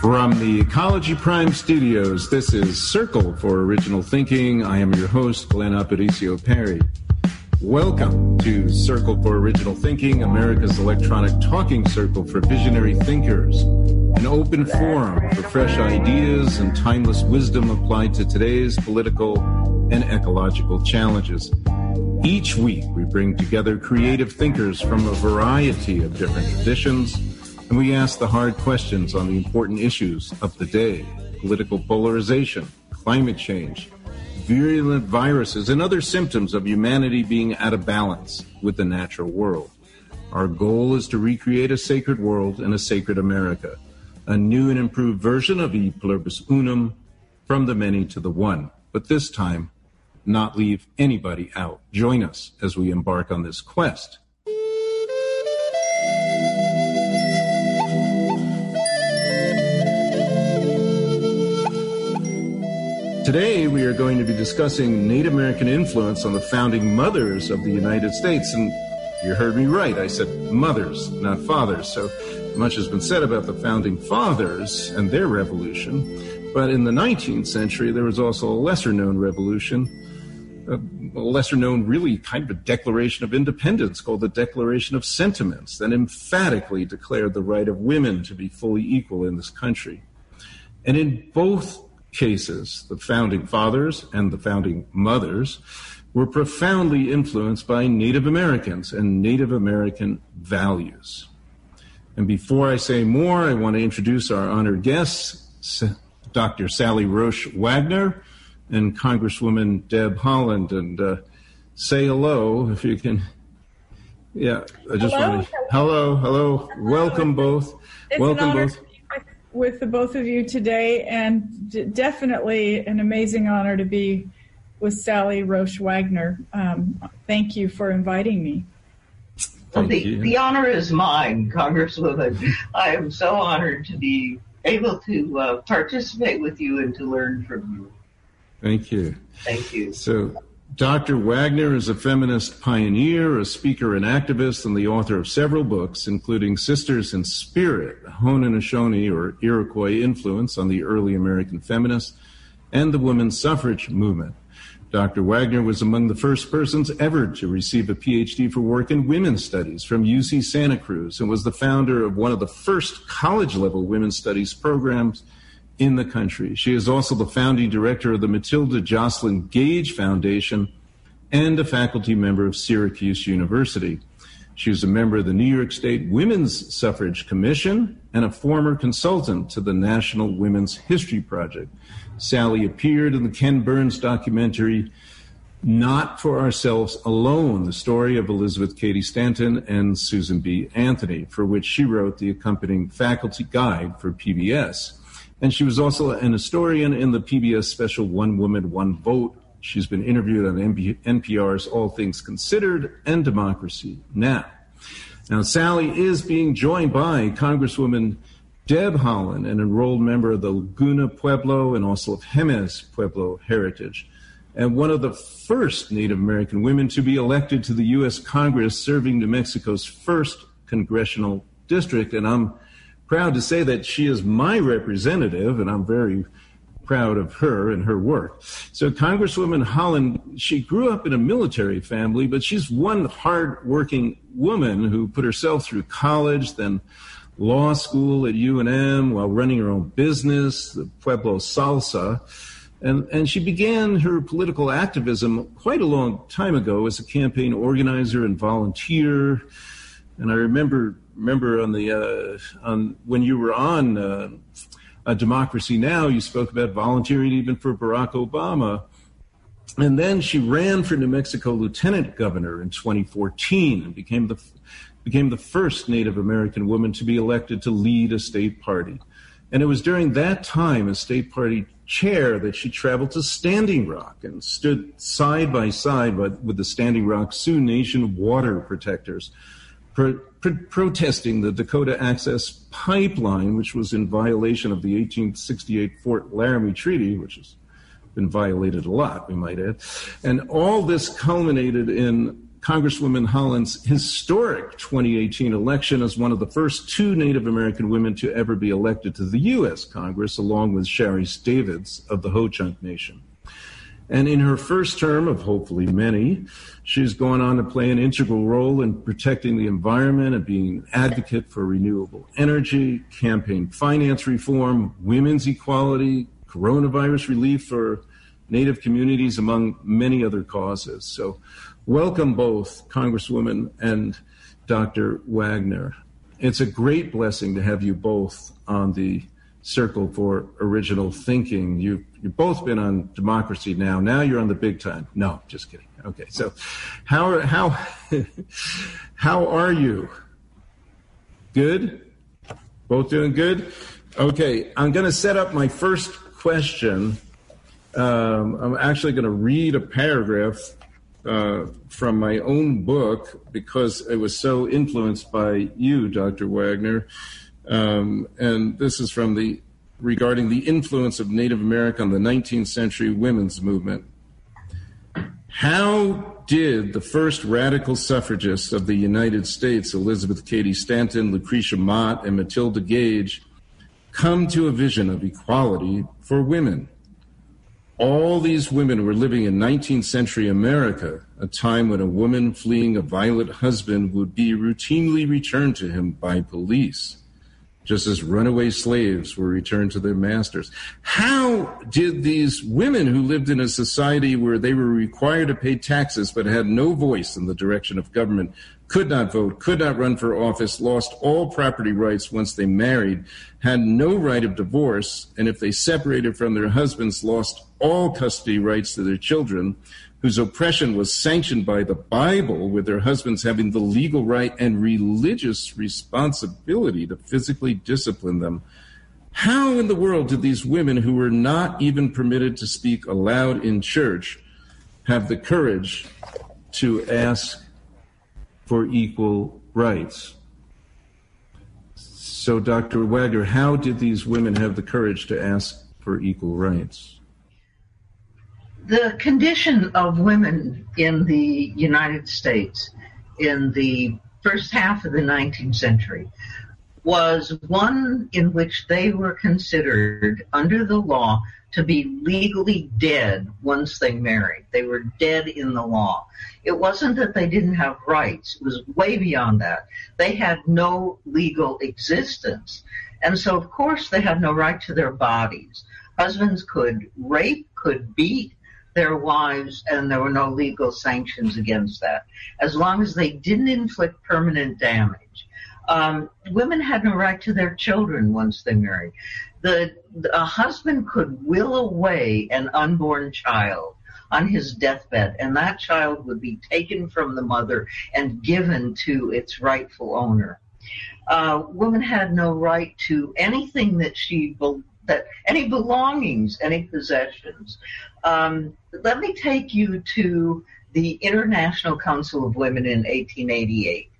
From the Ecology Prime Studios, this is Circle for Original Thinking. I am your host, Glenn Aparicio Perry. Welcome to Circle for Original Thinking, America's electronic talking circle for visionary thinkers. An open forum for fresh ideas and timeless wisdom applied to today's political and ecological challenges. Each week, we bring together creative thinkers from a variety of different traditions, and we ask the hard questions on the important issues of the day political polarization, climate change, virulent viruses, and other symptoms of humanity being out of balance with the natural world. Our goal is to recreate a sacred world and a sacred America, a new and improved version of E Pluribus Unum, from the many to the one, but this time, not leave anybody out. Join us as we embark on this quest. Today, we are going to be discussing Native American influence on the founding mothers of the United States. And you heard me right. I said mothers, not fathers. So much has been said about the founding fathers and their revolution. But in the 19th century, there was also a lesser known revolution, a lesser known, really kind of a declaration of independence called the Declaration of Sentiments that emphatically declared the right of women to be fully equal in this country. And in both cases, the founding fathers and the founding mothers were profoundly influenced by Native Americans and Native American values. And before I say more, I want to introduce our honored guests, Dr. Sally Roesch Wagner and Congresswoman Deb Haaland. And uh, say hello if you can. Yeah, I just hello, want to. Hello, hello. hello. Welcome both. It's Welcome both with the both of you today, and d- definitely an amazing honor to be with Sally Roesch Wagner. Um, thank you for inviting me. Well, the, the honor is mine, Congresswoman. I am so honored to be able to uh, participate with you and to learn from you. Thank you. Thank you. So, Dr. Wagner is a feminist pioneer, a speaker and activist, and the author of several books, including Sisters in Spirit, Haudenosaunee or Iroquois Influence on the Early American Feminists, and the Women's Suffrage Movement. Dr. Wagner was among the first persons ever to receive a PhD for work in women's studies from UC Santa Cruz and was the founder of one of the first college level women's studies programs in the country. She is also the founding director of the Matilda Joslyn Gage Foundation and a faculty member of Syracuse University. She was a member of the New York State Women's Suffrage Commission and a former consultant to the National Women's History Project. Sally appeared in the Ken Burns documentary Not for Ourselves Alone, the story of Elizabeth Cady Stanton and Susan B. Anthony, for which she wrote the accompanying faculty guide for PBS. And she was also an historian in the PBS special One Woman, One Vote. She's been interviewed on NPR's All Things Considered and Democracy Now! Now, Sally is being joined by Congresswoman Deb Haaland, an enrolled member of the Laguna Pueblo and also of Jemez Pueblo heritage, and one of the first Native American women to be elected to the U.S. Congress, serving New Mexico's first congressional district. And I'm proud to say that she is my representative, and I'm very proud of her and her work. So, Congresswoman Haaland, she grew up in a military family, but she's one hardworking woman who put herself through college, then law school at UNM while running her own business, the Pueblo Salsa. And, and she began her political activism quite a long time ago as a campaign organizer and volunteer. And I remember remember on the uh, on when you were on uh, Democracy Now, you spoke about volunteering even for Barack Obama. And then she ran for New Mexico lieutenant governor in 2014 and became the became the first Native American woman to be elected to lead a state party. And it was during that time as state party chair that she traveled to Standing Rock and stood side by side with the Standing Rock Sioux Nation water protectors pro- pro- protesting the Dakota Access Pipeline, which was in violation of the 1868 Fort Laramie Treaty, which has been violated a lot, we might add. And all this culminated in Congresswoman Haaland's historic 2018 election as one of the first two Native American women to ever be elected to the U.S. Congress, along with Sharice Davids of the Ho Chunk Nation. And in her first term of hopefully many, she's gone on to play an integral role in protecting the environment and being an advocate for renewable energy, campaign finance reform, women's equality, coronavirus relief for Native communities, among many other causes. So, welcome both, Congresswoman and Dr. Wagner. It's a great blessing to have you both on the Circle for Original Thinking. You, you've both been on Democracy Now! Now you're on the big time. No, just kidding. Okay, so how, how, how are you? Good? Both doing good? Okay, I'm going to set up my first question. Um, I'm actually going to read a paragraph uh, from my own book because it was so influenced by you, Dr. Wagner. Um, and this is from the regarding the influence of Native America on the 19th century women's movement. How did the first radical suffragists of the United States, Elizabeth Cady Stanton, Lucretia Mott, and Matilda Gage, come to a vision of equality for women? All these women were living in 19th century America, a time when a woman fleeing a violent husband would be routinely returned to him by police just as runaway slaves were returned to their masters. How did these women who lived in a society where they were required to pay taxes but had no voice in the direction of government, could not vote, could not run for office, lost all property rights once they married, had no right of divorce, and if they separated from their husbands, lost all custody rights to their children, whose oppression was sanctioned by the Bible, with their husbands having the legal right and religious responsibility to physically discipline them. How in the world did these women who were not even permitted to speak aloud in church have the courage to ask for equal rights? So, Dr. Wagner, how did these women have the courage to ask for equal rights? The condition of women in the United States in the first half of the 19th century was one in which they were considered under the law to be legally dead once they married. They were dead in the law. It wasn't that they didn't have rights. It was way beyond that. They had no legal existence. And so of course they had no right to their bodies. Husbands could rape, could beat, their wives and there were no legal sanctions against that. As long as they didn't inflict permanent damage. Um, women had no right to their children once they married. The, a husband could will away an unborn child on his deathbed, and that child would be taken from the mother and given to its rightful owner. Uh, woman had no right to anything that she that any belongings, any possessions. Um, let me take you to the International Council of Women in 1888.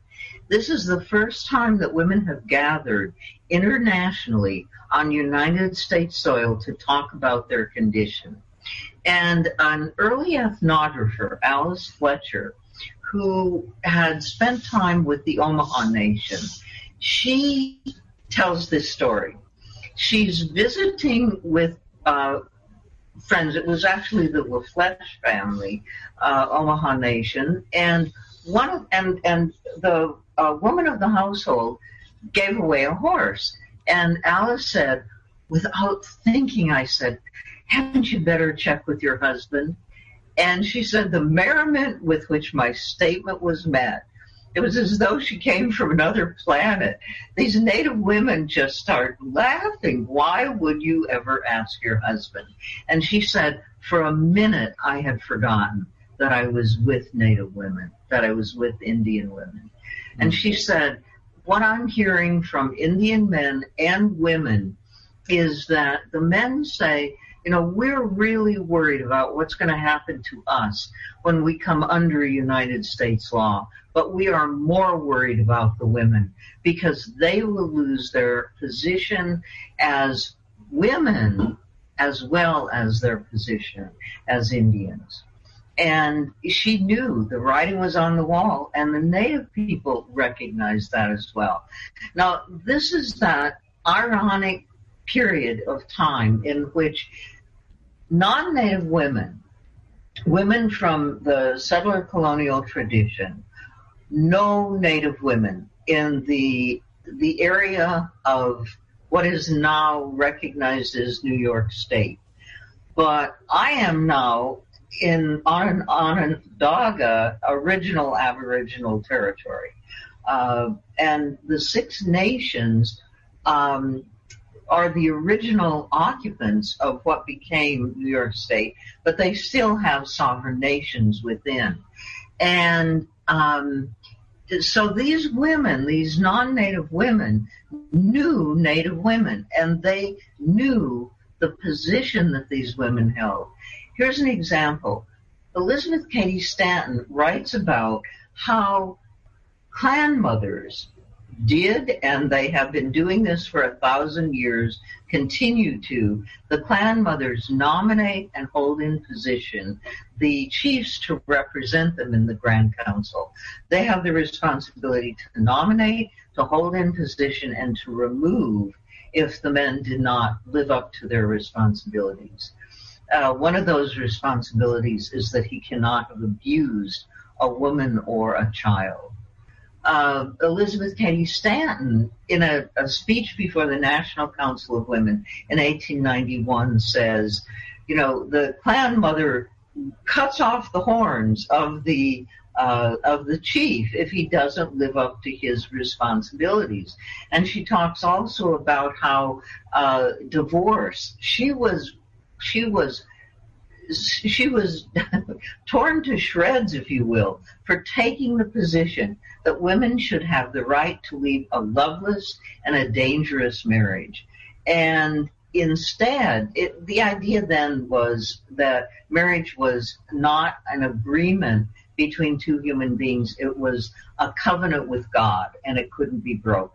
This is the first time that women have gathered internationally on United States soil to talk about their condition. And an early ethnographer, Alice Fletcher, who had spent time with the Omaha Nation, she tells this story she's visiting with uh, friends. It was actually the La Flesche family, uh, Omaha Nation, and one of, and and the uh, woman of the household gave away a horse, and Alice said, without thinking, I said, "Haven't you better check with your husband?" And she said the merriment with which my statement was met it was as though she came from another planet. These native women just start laughing. Why would you ever ask your husband? And she said, for a minute, I had forgotten that I was with native women, that I was with Indian women. And she mm-hmm. said, what I'm hearing from Indian men and women is that the men say, you know, we're really worried about what's going to happen to us when we come under United States law but we are more worried about the women because they will lose their position as women as well as their position as Indians. And she knew the writing was on the wall, and the native people recognized that as well. Now, this is that ironic period of time in which non native women, women from the settler colonial tradition, no native women in the the area of what is now recognized as New York State. But I am now in on Onondaga, original Aboriginal territory, uh, and the Six Nations um, are the original occupants of what became New York State, but they still have sovereign nations within, and um, so these women, these non-native women, knew native women and they knew the position that these women held. Here's an example. Elizabeth Cady Stanton writes about how clan mothers did, and they have been doing this for a thousand years, continue to, the clan mothers nominate and hold in position the chiefs to represent them in the Grand Council. They have the responsibility to nominate, to hold in position, and to remove if the men did not live up to their responsibilities. Uh, one of those responsibilities is that he cannot have abused a woman or a child uh, Elizabeth Cady Stanton, in a, a, speech before the National Council of Women in 1891, says, you know, the clan mother cuts off the horns of the uh, of the chief if he doesn't live up to his responsibilities. And she talks also about how uh, divorce. She was she was she was torn to shreds, if you will, for taking the position that women should have the right to leave a loveless and a dangerous marriage. And instead, it, the idea then was that marriage was not an agreement between two human beings. It was a covenant with God and it couldn't be broken.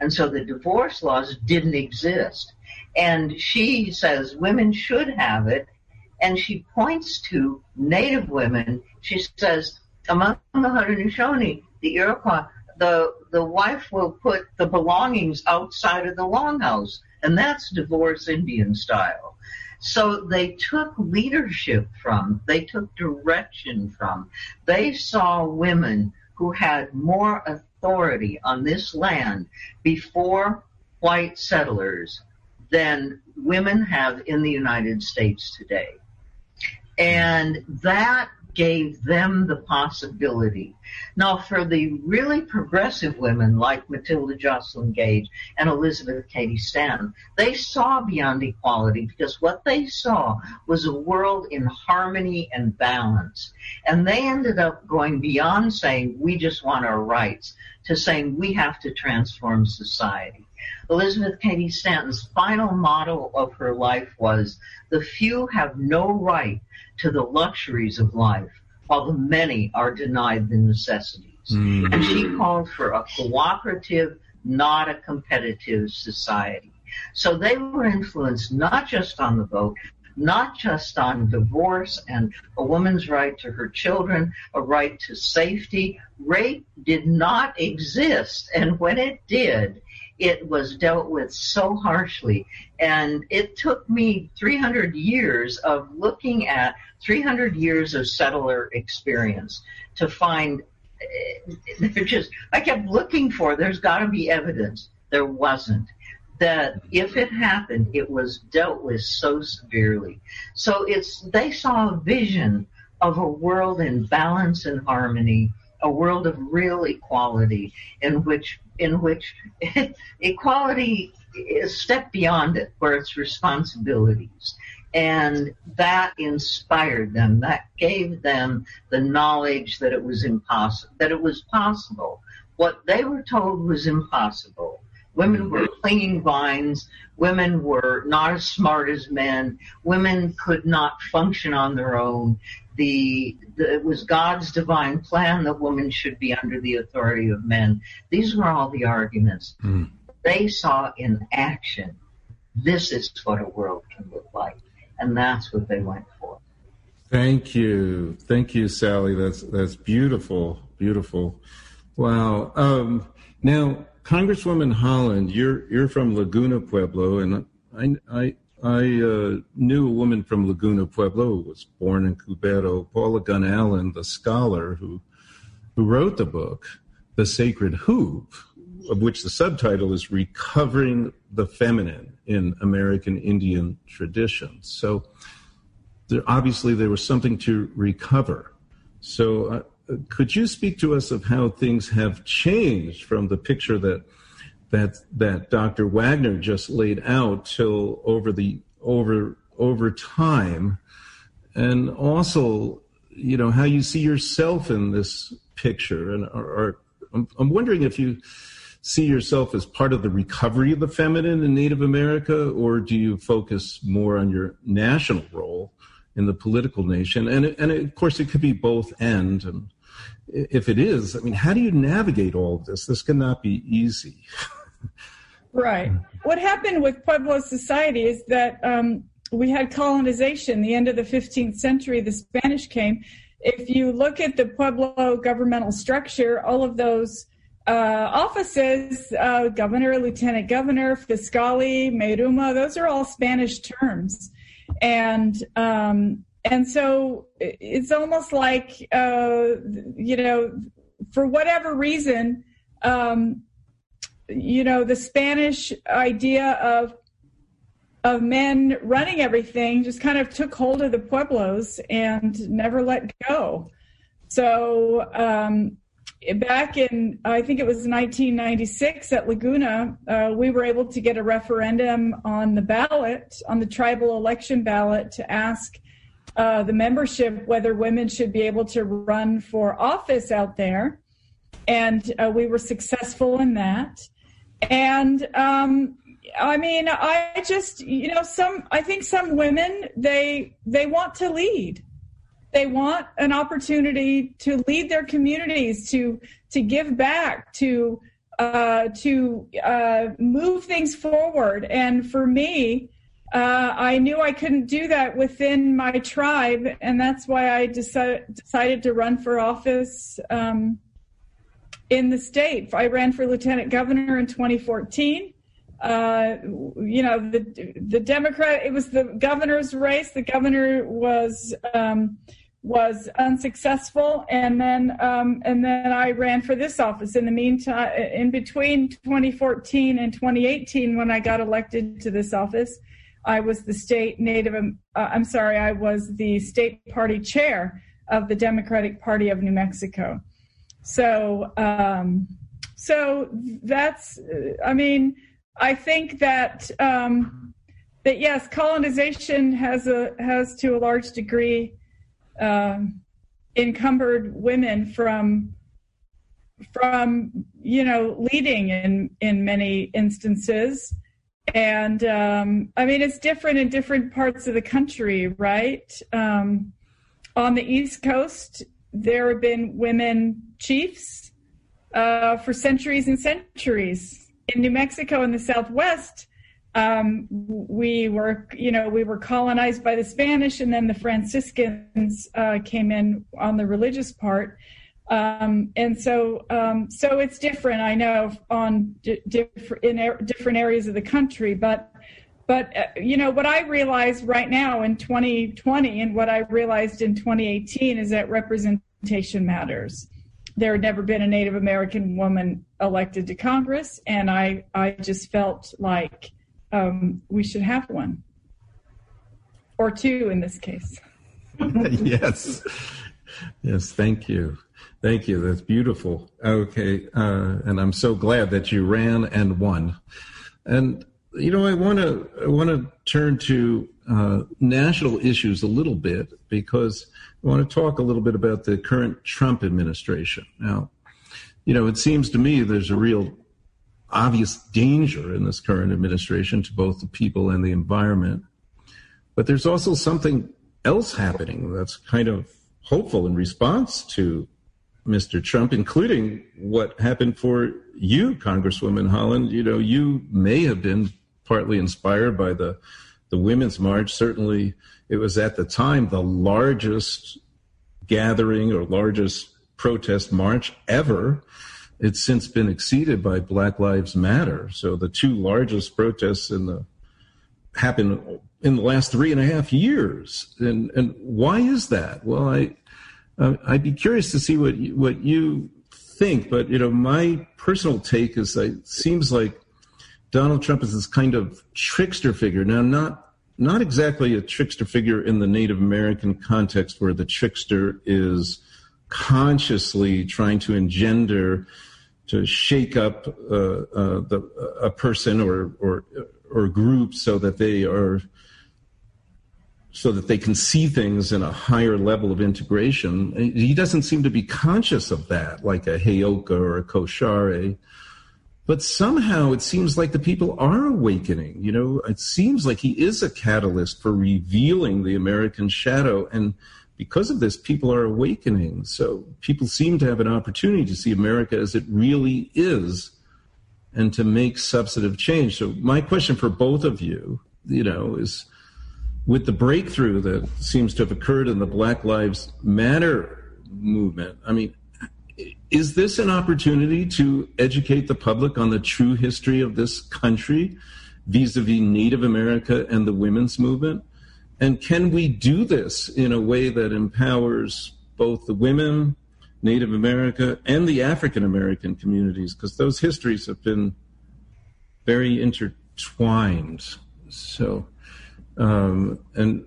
And so the divorce laws didn't exist. And she says women should have it and she points to Native women. She says, among the Haudenosaunee, the Iroquois, the the wife will put the belongings outside of the longhouse, and that's divorce Indian style. So they took leadership from, they took direction from, they saw women who had more authority on this land before white settlers than women have in the United States today. And that gave them the possibility. Now, for the really progressive women like Matilda Joslyn Gage and Elizabeth Cady Stanton, they saw beyond equality because what they saw was a world in harmony and balance. And they ended up going beyond saying, we just want our rights, to saying, we have to transform society. Elizabeth Cady Stanton's final motto of her life was, the few have no right to the luxuries of life, while the many are denied the necessities. Mm. And she called for a cooperative, not a competitive society. So they were influenced not just on the vote, not just on divorce and a woman's right to her children, a right to safety. Rape did not exist. And when it did, it was dealt with so harshly. And it took me 300 years of looking at 300 years of settler experience to find eh, they're just I kept looking for there's got to be evidence. There wasn't. That if it happened it was dealt with so severely. So it's they saw a vision of a world in balance and harmony a world of real equality in which in which equality is step beyond it where it's responsibilities and that inspired them. That gave them the knowledge that it was impossible, that it was possible. What they were told was impossible. Women were clinging vines. Women were not as smart as men. Women could not function on their own. The, the, it was God's divine plan that women should be under the authority of men. These were all the arguments. Mm. They saw in action, this is what a world can look like and that's what they went for. Thank you, thank you, Sally. That's that's beautiful, beautiful. Wow. Um, now, Congresswoman Haaland, you're you're from Laguna Pueblo, and I I I uh, knew a woman from Laguna Pueblo who was born in Cubero, Paula Gunn Allen, the scholar who who wrote the book, The Sacred Hoop, of which the subtitle is Recovering the Feminine in American Indian Traditions. So there, obviously there was something to recover. So uh, could you speak to us of how things have changed from the picture that that that Dr. Wagner just laid out till over the over over time, and also you know how you see yourself in this picture, and are, I'm, I'm wondering if you see yourself as part of the recovery of the feminine in Native America, or do you focus more on your national role in the political nation? And and of course, it could be both and. And if it is, I mean, how do you navigate all of this? This cannot be easy. right. What happened with Pueblo society is that um, we had colonization. The end of the 15th century, the Spanish came. If you look at the Pueblo governmental structure, all of those uh, offices, uh, governor, lieutenant governor, fiscali, mayruma, those are all Spanish terms. And um, and so it's almost like uh, you know for whatever reason um, you know the spanish idea of of men running everything just kind of took hold of the pueblos and never let go. So um, back in i think it was 1996 at laguna uh, we were able to get a referendum on the ballot on the tribal election ballot to ask uh, the membership whether women should be able to run for office out there. And uh, we were successful in that. And um, I mean, I just, you know, some, I think some women, they, they want to lead. They want an opportunity to lead their communities, to, to give back, to, uh, to uh, move things forward. And for me, uh, I knew I couldn't do that within my tribe, and that's why I decided decided to run for office um, in the state. I ran for lieutenant governor in 2014. Uh, you know, the the Democrat. It was the governor's race. The governor was um, was unsuccessful, and then um, and then I ran for this office. In the meantime, in between 2014 and 2018, when I got elected to this office. I was the state native, um, uh, I'm sorry, I was the state party chair of the Democratic Party of New Mexico. So, um, so that's, I mean, I think that, um, that yes, colonization has a, has to a large degree, um, encumbered women from, from, you know, leading in, in many instances and um, I mean, it's different in different parts of the country, right? Um, on the East Coast, there have been women chiefs uh, for centuries and centuries. In New Mexico in the Southwest, um, we were, you know, we were colonized by the Spanish, and then the Franciscans uh, came in on the religious part. Um, and so, um, so it's different. I know on di- diff- in er- different areas of the country, but, but uh, you know what I realize right now in 2020, and what I realized in 2018 is that representation matters. There had never been a Native American woman elected to Congress, and I, I just felt like um, we should have one, or two in this case. yes, yes, thank you. Thank you. That's beautiful. Okay. Uh, and I'm so glad that you ran and won. And, you know, I want to, I want to turn to uh, national issues a little bit because I want to talk a little bit about the current Trump administration. Now, you know, it seems to me there's a real obvious danger in this current administration to both the people and the environment. But there's also something else happening that's kind of hopeful in response to Mr. Trump, including what happened for you, Congresswoman Haaland. You know, you may have been partly inspired by the the Women's March. Certainly, it was at the time the largest gathering or largest protest march ever. It's since been exceeded by Black Lives Matter. So the two largest protests in the happened in the last three and a half years. And and why is that? Well, I uh, I'd be curious to see what you, what you think. But you know, my personal take is that it seems like Donald Trump is this kind of trickster figure. Now, not not exactly a trickster figure in the Native American context, where the trickster is consciously trying to engender to shake up uh, uh, the, a person or or or group so that they are so that they can see things in a higher level of integration. He doesn't seem to be conscious of that, like a Heyoka or a Koshare. But somehow it seems like the people are awakening. You know, it seems like he is a catalyst for revealing the American shadow. And because of this, people are awakening. So people seem to have an opportunity to see America as it really is and to make substantive change. So my question for both of you, you know, is with the breakthrough that seems to have occurred in the Black Lives Matter movement, I mean, is this an opportunity to educate the public on the true history of this country vis a vis Native America and the women's movement? And can we do this in a way that empowers both the women, Native America, and the African American communities? Because those histories have been very intertwined. So, um, and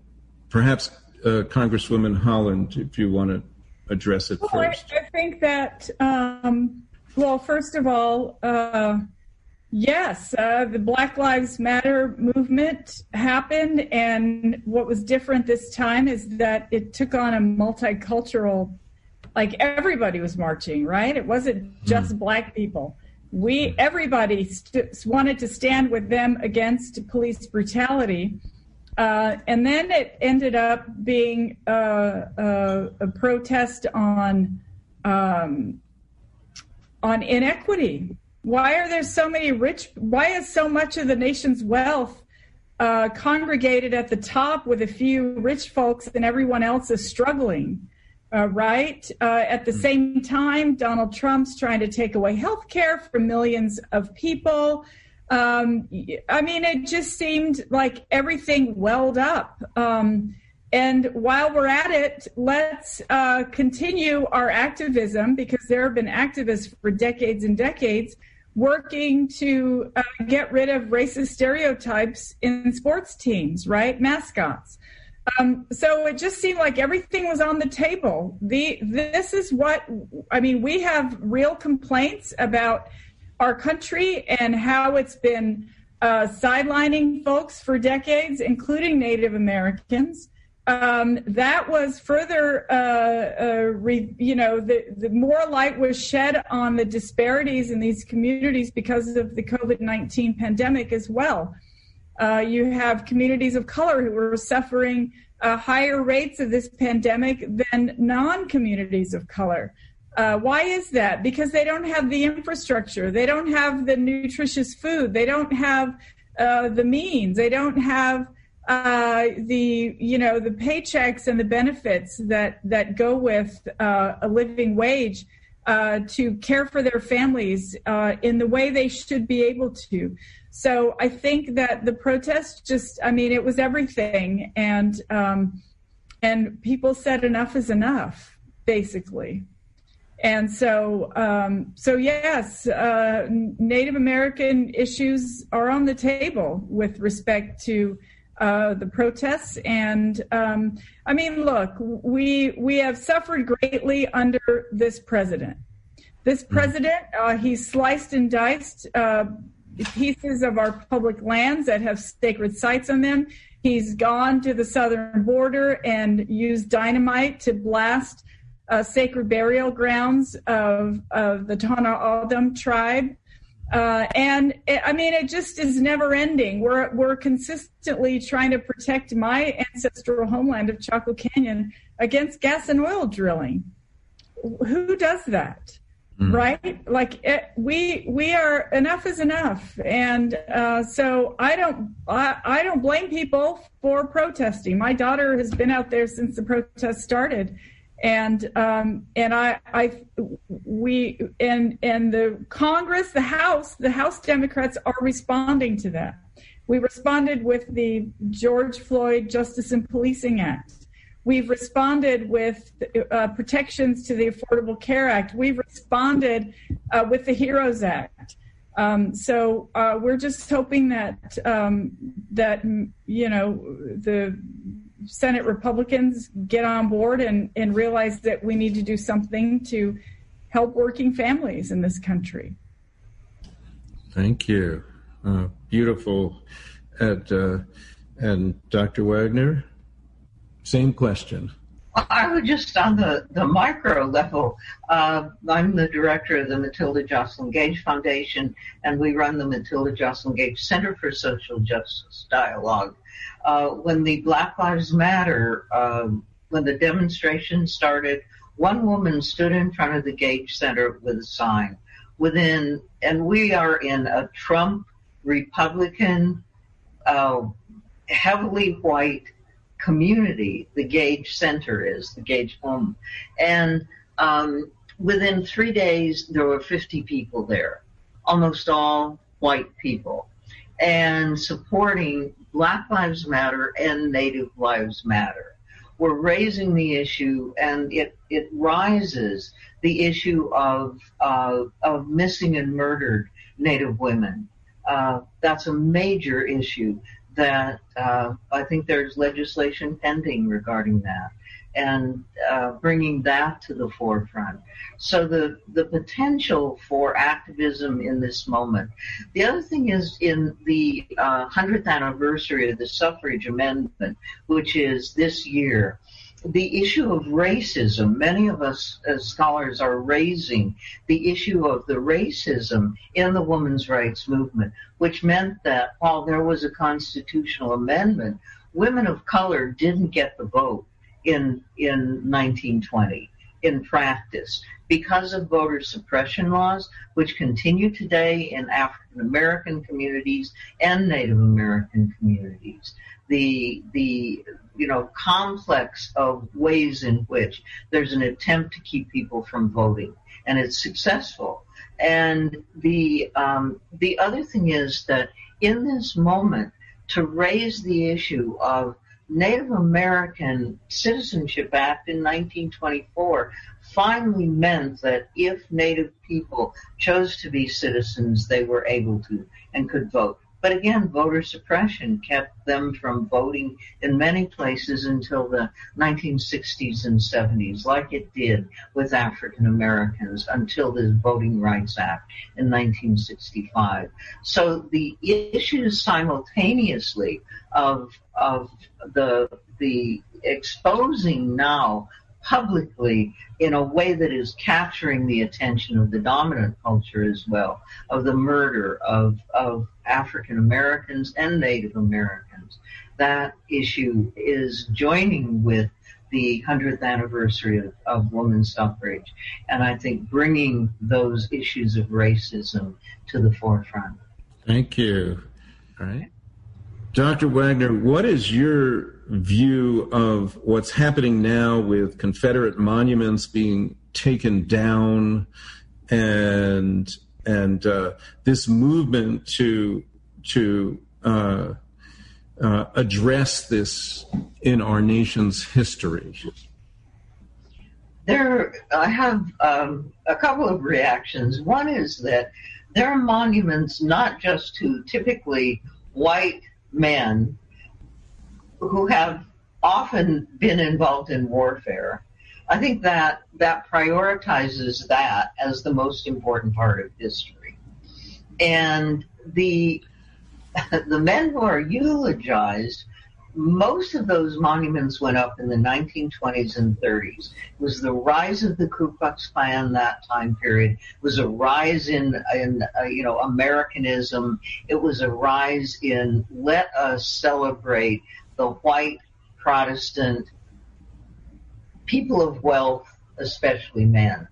perhaps uh, Congresswoman Haaland, if you want to address it well, first. I, I think that, um, well, first of all, uh, yes, uh, the Black Lives Matter movement happened, and what was different this time is that it took on a multicultural, like everybody was marching, right? It wasn't just mm. black people we everybody st- wanted to stand with them against police brutality uh, and then it ended up being uh, uh, a protest on um, on inequity. Why are there so many rich? Why is so much of the nation's wealth uh, congregated at the top with a few rich folks and everyone else is struggling? Right? At the same time, Donald Trump's trying to take away health care from millions of people. Um, I mean, it just seemed like everything welled up. Um, and while we're at it, let's uh, continue our activism because there have been activists for decades and decades working to uh, get rid of racist stereotypes in sports teams, right? Mascots. Um, so it just seemed like everything was on the table. The this is what I mean. We have real complaints about our country and how it's been uh, sidelining folks for decades, including Native Americans. Um, that was further, uh, uh, re, you know, the, the more light was shed on the disparities in these communities because of the COVID 19 pandemic as well. Uh, you have communities of color who are suffering uh, higher rates of this pandemic than non communities of color. Uh, why is that? Because they don't have the infrastructure, they don't have the nutritious food, they don't have uh, the means, they don't have uh, the you know the paychecks and the benefits that that go with uh, a living wage uh, to care for their families uh, in the way they should be able to. So I think that the protest just, I mean, it was everything, and um, and people said enough is enough, basically. And so, um, so yes, uh, Native American issues are on the table with respect to uh, the protests. And um, I mean, look, we we have suffered greatly under this president. This hmm. president, uh, he's sliced and diced uh, pieces of our public lands that have sacred sites on them. He's gone to the southern border and used dynamite to blast uh, sacred burial grounds of, of the Tohono O'odham tribe. Uh, and it, I mean, it just is never ending. We're, we're consistently trying to protect my ancestral homeland of Chaco Canyon against gas and oil drilling. Who does that? Mm. Right? Like it, we we are enough is enough, and uh, so I don't I, I don't blame people for protesting. My daughter has been out there since the protest started, and um, and I I we and and the Congress, the House, the House Democrats are responding to that. We responded with the George Floyd Justice and Policing Act. We've responded with uh, protections to the Affordable Care Act. We've responded uh, with the HEROES Act. Um, so uh, we're just hoping that um, that you know the Senate Republicans get on board and, and realize that we need to do something to help working families in this country. Thank you. Uh, beautiful. And, uh, and Dr. Wagner? Same question. I would just on the, the micro level, uh, I'm the director of the Matilda Joslyn Gage Foundation, and we run the Matilda Joslyn Gage Center for Social Justice Dialogue. Uh, when the Black Lives Matter, uh, when the demonstration started, one woman stood in front of the Gage Center with a sign. Within, and we are in a Trump Republican, uh, heavily white community the Gage Center is, the Gage home. And um, within three days, there were 50 people there, almost all white people, and supporting Black Lives Matter and Native Lives Matter. We're raising the issue, and it, it rises the issue of, uh, of missing and murdered Native women. Uh, that's a major issue that uh, I think there's legislation pending regarding that and uh, bringing that to the forefront. So the the potential for activism in this moment. The other thing is in the uh, hundredth anniversary of the suffrage amendment, which is this year the issue of racism, many of us as scholars are raising the issue of the racism in the women's rights movement, which meant that while there was a constitutional amendment, women of color didn't get the vote in, in 1920 in practice because of voter suppression laws, which continue today in African American communities and Native American communities the the you know complex of ways in which there's an attempt to keep people from voting, and it's successful. And the um, the other thing is that in this moment, to raise the issue of Native American Citizenship Act in 1924 finally meant that if Native people chose to be citizens, they were able to and could vote. But again, voter suppression kept them from voting in many places until the 1960s and 70s, like it did with African Americans until the Voting Rights Act in 1965. So the issues simultaneously of, of the, the exposing now publicly in a way that is capturing the attention of the dominant culture as well, of the murder of, of African Americans and Native Americans. That issue is joining with the 100th anniversary of, of women's suffrage, and I think bringing those issues of racism to the forefront. Thank you. All right. Dr. Wagner, what is your view of what's happening now with Confederate monuments being taken down and and uh, this movement to to uh, uh, address this in our nation's history? There, I have um, a couple of reactions. One is that there are monuments not just to typically white men who have often been involved in warfare. I think that that prioritizes that as the most important part of history. And the the men who are eulogized, most of those monuments went up in the 1920s and 30s. It was the rise of the Ku Klux Klan that time period. It was a rise in, in uh, you know, Americanism. It was a rise in let us celebrate the white Protestant people of wealth, especially men.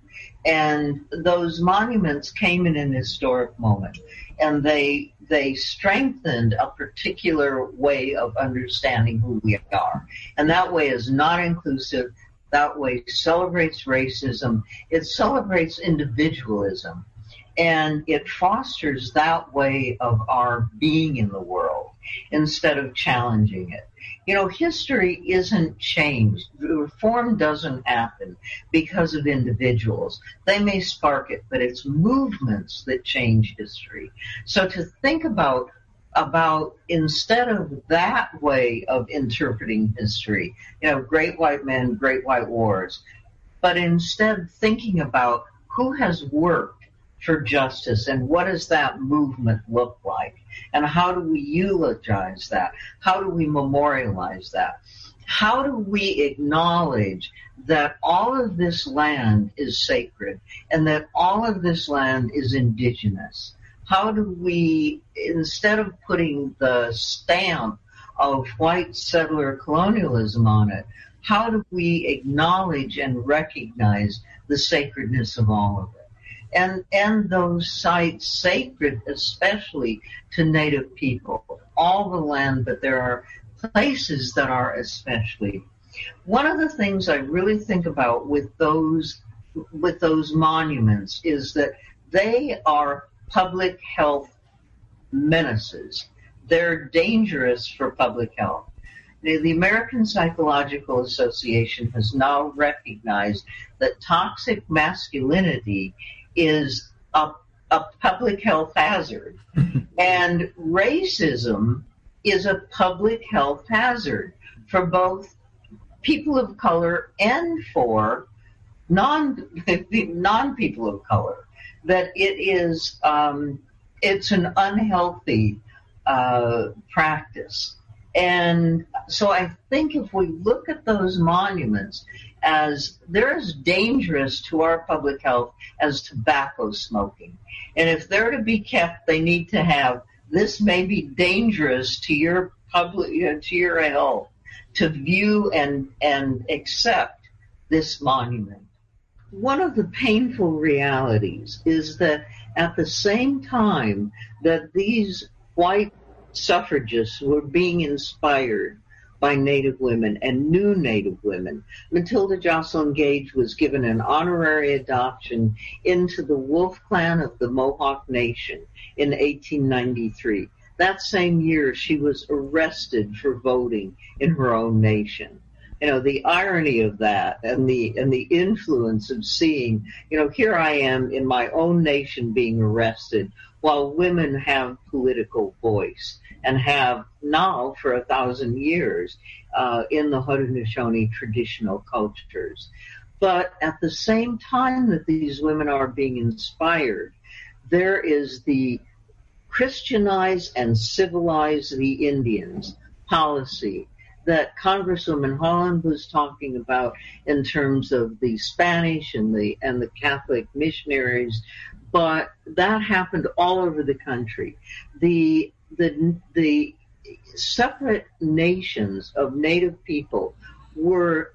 And those monuments came in an historic moment and they they strengthened a particular way of understanding who we are. And that way is not inclusive. That way celebrates racism. It celebrates individualism. And it fosters that way of our being in the world instead of challenging it. You know, history isn't changed. Reform doesn't happen because of individuals. They may spark it, but it's movements that change history. So to think about about instead of that way of interpreting history, you know, great white men, great white wars, but instead thinking about who has worked for justice and what does that movement look like? And how do we eulogize that? How do we memorialize that? How do we acknowledge that all of this land is sacred and that all of this land is indigenous? How do we, instead of putting the stamp of white settler colonialism on it, how do we acknowledge and recognize the sacredness of all of it? And and those sites sacred especially to native people all the land but there are places that are especially. One of the things i really think about with those with those monuments is that they are public health menaces. They're dangerous for public health. The, the American Psychological Association has now recognized that toxic masculinity is a, a public health hazard. and racism is a public health hazard for both people of color and for non non people of color. That it is um, it's an unhealthy uh, practice. And so I think if we look at those monuments as they're as dangerous to our public health as tobacco smoking. And if they're to be kept, they need to have this may be dangerous to your public you know, to your health to view and and accept this monument. One of the painful realities is that at the same time that these white suffragists were being inspired by Native women and new Native women. Matilda Joslyn Gage was given an honorary adoption into the Wolf Clan of the Mohawk Nation in 1893. That same year, she was arrested for voting in her own nation. You know, the irony of that and the, and the influence of seeing, you know, here I am in my own nation being arrested while women have political voice and have now for a thousand years uh, in the Haudenosaunee traditional cultures. But at the same time that these women are being inspired, there is the Christianize and civilize the Indians policy that Congresswoman Haaland was talking about in terms of the Spanish and the and the Catholic missionaries, but that happened all over the country. The the the separate nations of native people were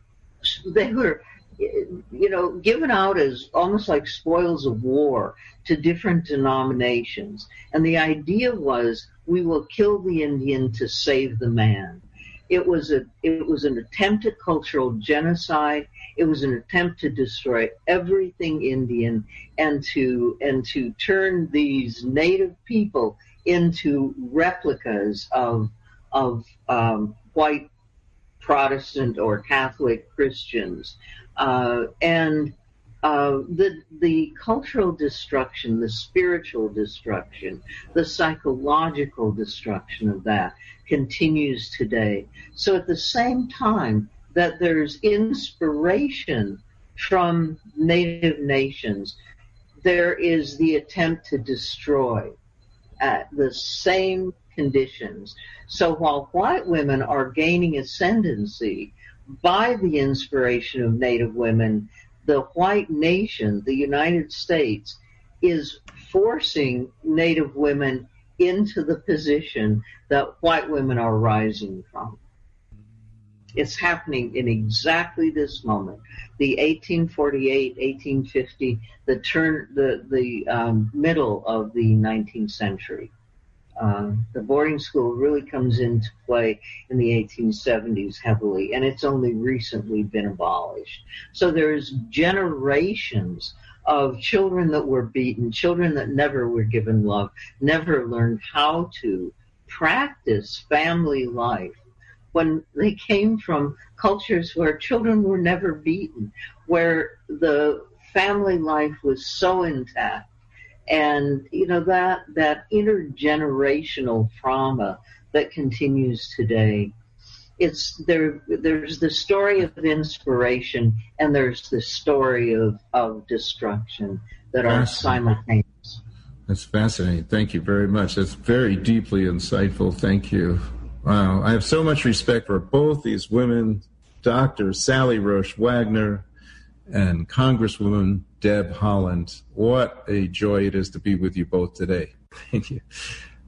they were you know given out as almost like spoils of war to different denominations. And the idea was we will kill the indian to save the man. It was a it was an attempt at cultural genocide it was an attempt to destroy everything indian and to and to turn these native people into replicas of of um, white Protestant or Catholic Christians, uh, and uh, the the cultural destruction, the spiritual destruction, the psychological destruction of that continues today. So at the same time that there's inspiration from native nations, there is the attempt to destroy at the same conditions. So while white women are gaining ascendancy by the inspiration of Native women, the white nation, the United States, is forcing Native women into the position that white women are rising from. It's happening in exactly this moment. The 1848, 1850, the turn, the the um, middle of the 19th century. Uh, the boarding school really comes into play in the 1870s heavily, and it's only recently been abolished. So there's generations of children that were beaten, children that never were given love, never learned how to practice family life when they came from cultures where children were never beaten, where the family life was so intact. And, you know, that, that intergenerational trauma that continues today. It's there, there's the story of inspiration and there's the story of, of destruction that are simultaneous. That's fascinating. Thank you very much. That's very deeply insightful. Thank you. Wow. I have so much respect for both these women, Dr. Sally Roesch Wagner and Congresswoman Deb Haaland. What a joy it is to be with you both today. Thank you.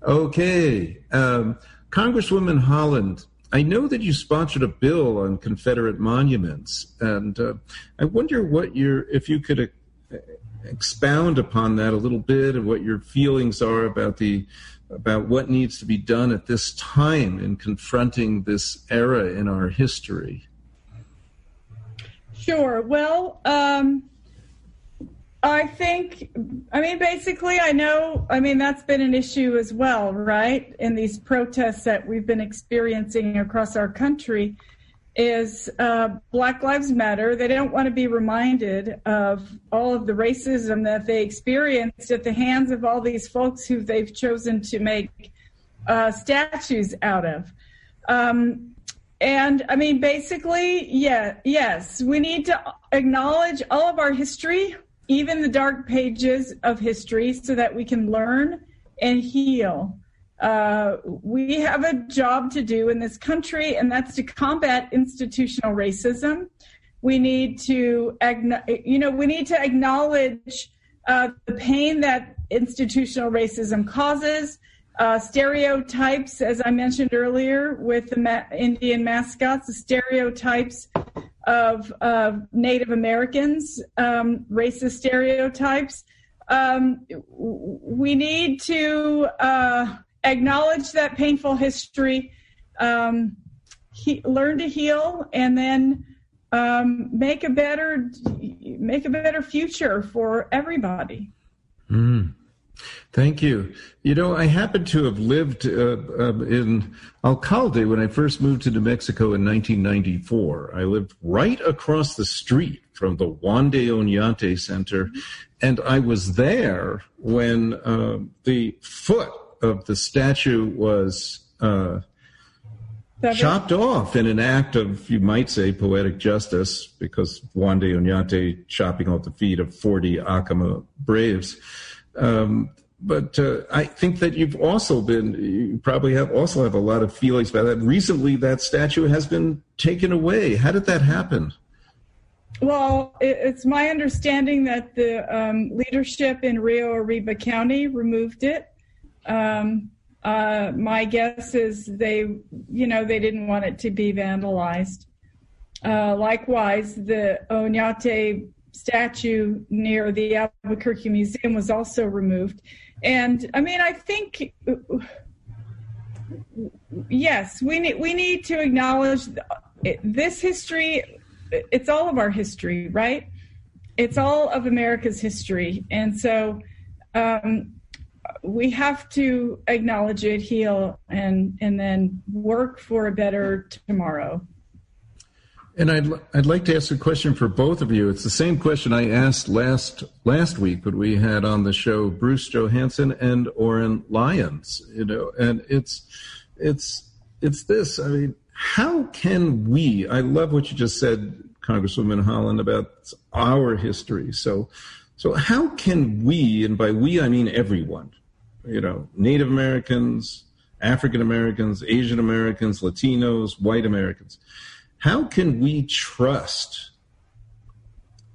Okay. Um, Congresswoman Haaland, I know that you sponsored a bill on Confederate monuments, and uh, I wonder what your, if you could uh, expound upon that a little bit and what your feelings are about the about what needs to be done at this time in confronting this era in our history. Sure. Well, um, I think, I mean, basically, I know, I mean, that's been an issue as well, right? In these protests that we've been experiencing across our country is uh, Black Lives Matter. They don't want to be reminded of all of the racism that they experienced at the hands of all these folks who they've chosen to make uh, statues out of. Um, and I mean, basically, yeah, yes, we need to acknowledge all of our history, even the dark pages of history, so that we can learn and heal. Uh, we have a job to do in this country, and that's to combat institutional racism. We need to, you know, we need to acknowledge uh, the pain that institutional racism causes. Uh, stereotypes, as I mentioned earlier, with the ma- Indian mascots, the stereotypes of Native Americans, um, racist stereotypes. Um, we need to uh, acknowledge that painful history, um, he, learn to heal, and then um, make a better make a better future for everybody. Mm. Thank you. You know, I happen to have lived uh, uh, in Alcalde when I first moved to New Mexico in 1994. I lived right across the street from the Juan de Oñate Center, and I was there when uh, the foot of the statue was uh, chopped off in an act of, you might say, poetic justice, because Juan de Oñate chopping off the feet of 40 Acoma braves. Um, but uh, I think that you've also been, you probably have also have a lot of feelings about that. Recently, that statue has been taken away. How did that happen? Well, it's my understanding that the um, leadership in Rio Arriba County removed it. Um, uh, my guess is they, you know, they didn't want it to be vandalized. Uh, likewise, the Oñate statue near the Albuquerque Museum was also removed. And I mean, I think yes, we need we need to acknowledge this history. It's all of our history, right? It's all of America's history, and so um, we have to acknowledge it, heal, and and then work for a better tomorrow. And I'd I'd like to ask a question for both of you. It's the same question I asked last last week when we had on the show Bruce Johansen and Oren Lyons. You know, and it's it's it's this. I mean, how can we? I love what you just said, Congresswoman Haaland, about our history. So, so how can we, and by we I mean everyone, you know, Native Americans, African Americans, Asian Americans, Latinos, white Americans. How can we trust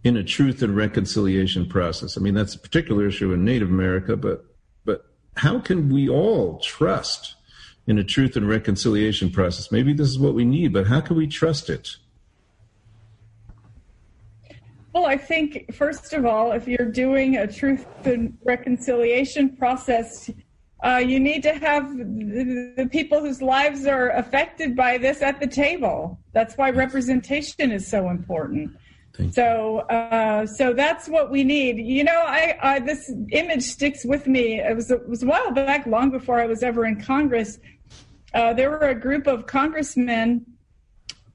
in a truth and reconciliation process? I mean, that's a particular issue in Native America, but but how can we all trust in a truth and reconciliation process. Maybe this is what we need, but how can we trust it? Well, I think, first of all, if you're doing a truth and reconciliation process, uh, you need to have the, the, people whose lives are affected by this at the table. That's why representation is so important. So, uh, so that's what we need. You know, I, I, this image sticks with me. It was, it was a while back, long before I was ever in Congress. Uh, there were a group of congressmen,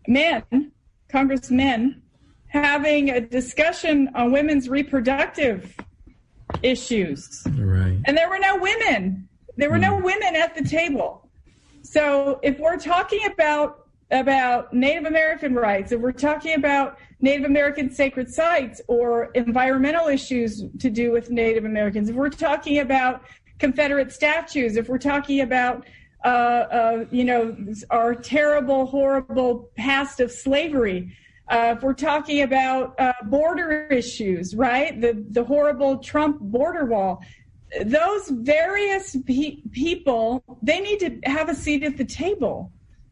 men, congressmen, having a discussion on women's reproductive issues. Right. And there were no women. There were mm. no hmm. women at the table. So if we're talking about about Native American rights, if we're talking about Native American sacred sites or environmental issues to do with Native Americans, if we're talking about Confederate statues, if we're talking about uh, uh, you know our terrible, horrible past of slavery, uh, if we're talking about uh, border issues, right? The the horrible Trump border wall. Those various pe- people, they need to have a seat at the table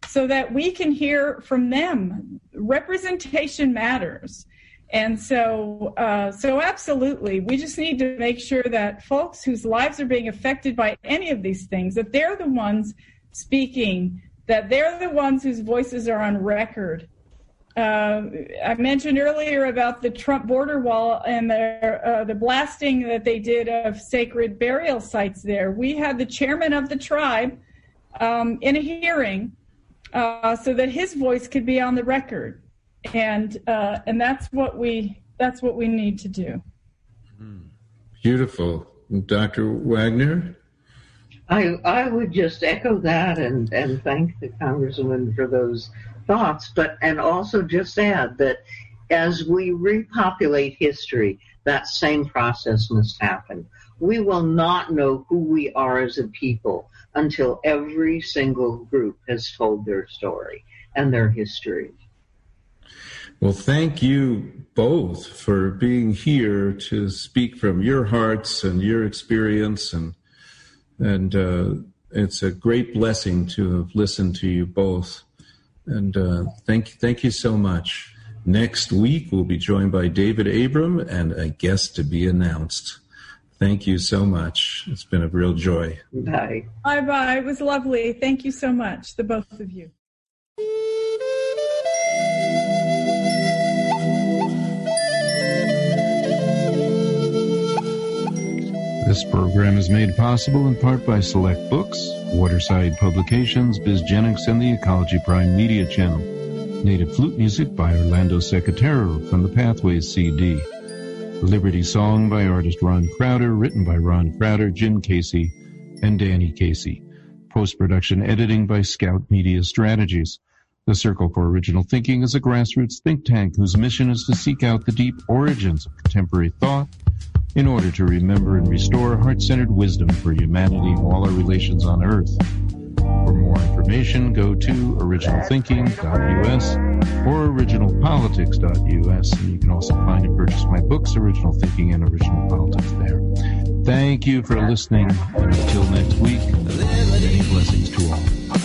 so that we can hear from them. Representation matters. And so, uh, so absolutely, we just need to make sure that folks whose lives are being affected by any of these things, that they're the ones speaking, that they're the ones whose voices are on record, uh, I mentioned earlier about the Trump border wall and the, uh, the blasting that they did of sacred burial sites there. We had the chairman of the tribe um, in a hearing uh, so that his voice could be on the record, and uh, and that's what we that's what we need to do. Beautiful, Dr. Wagner. I I would just echo that and and thank the congresswoman for those thoughts, but and also just add that as we repopulate history, that same process must happen. We will not know who we are as a people until every single group has told their story and their history. Well, thank you both for being here to speak from your hearts and your experience, and and uh, it's a great blessing to have listened to you both. And uh, thank thank you so much. Next week we'll be joined by David Abram and a guest to be announced. Thank you so much. It's been a real joy. Bye. Bye bye. It was lovely. Thank you so much, the both of you. This program is made possible in part by Select Books, Waterside Publications, BizGenics, and the Ecology Prime Media Channel. Native flute music by Orlando Secatero from the Pathways CD. Liberty Song by artist Ron Crowder, written by Ron Crowder, Jim Casey, and Danny Casey. Post-production editing by Scout Media Strategies. The Circle for Original Thinking is a grassroots think tank whose mission is to seek out the deep origins of contemporary thought in order to remember and restore heart-centered wisdom for humanity and all our relations on Earth. For more information, go to originalthinking.us or originalpolitics.us, and you can also find and purchase my books, Original Thinking and Original Politics, there. Thank you for listening, and until next week, many blessings to all.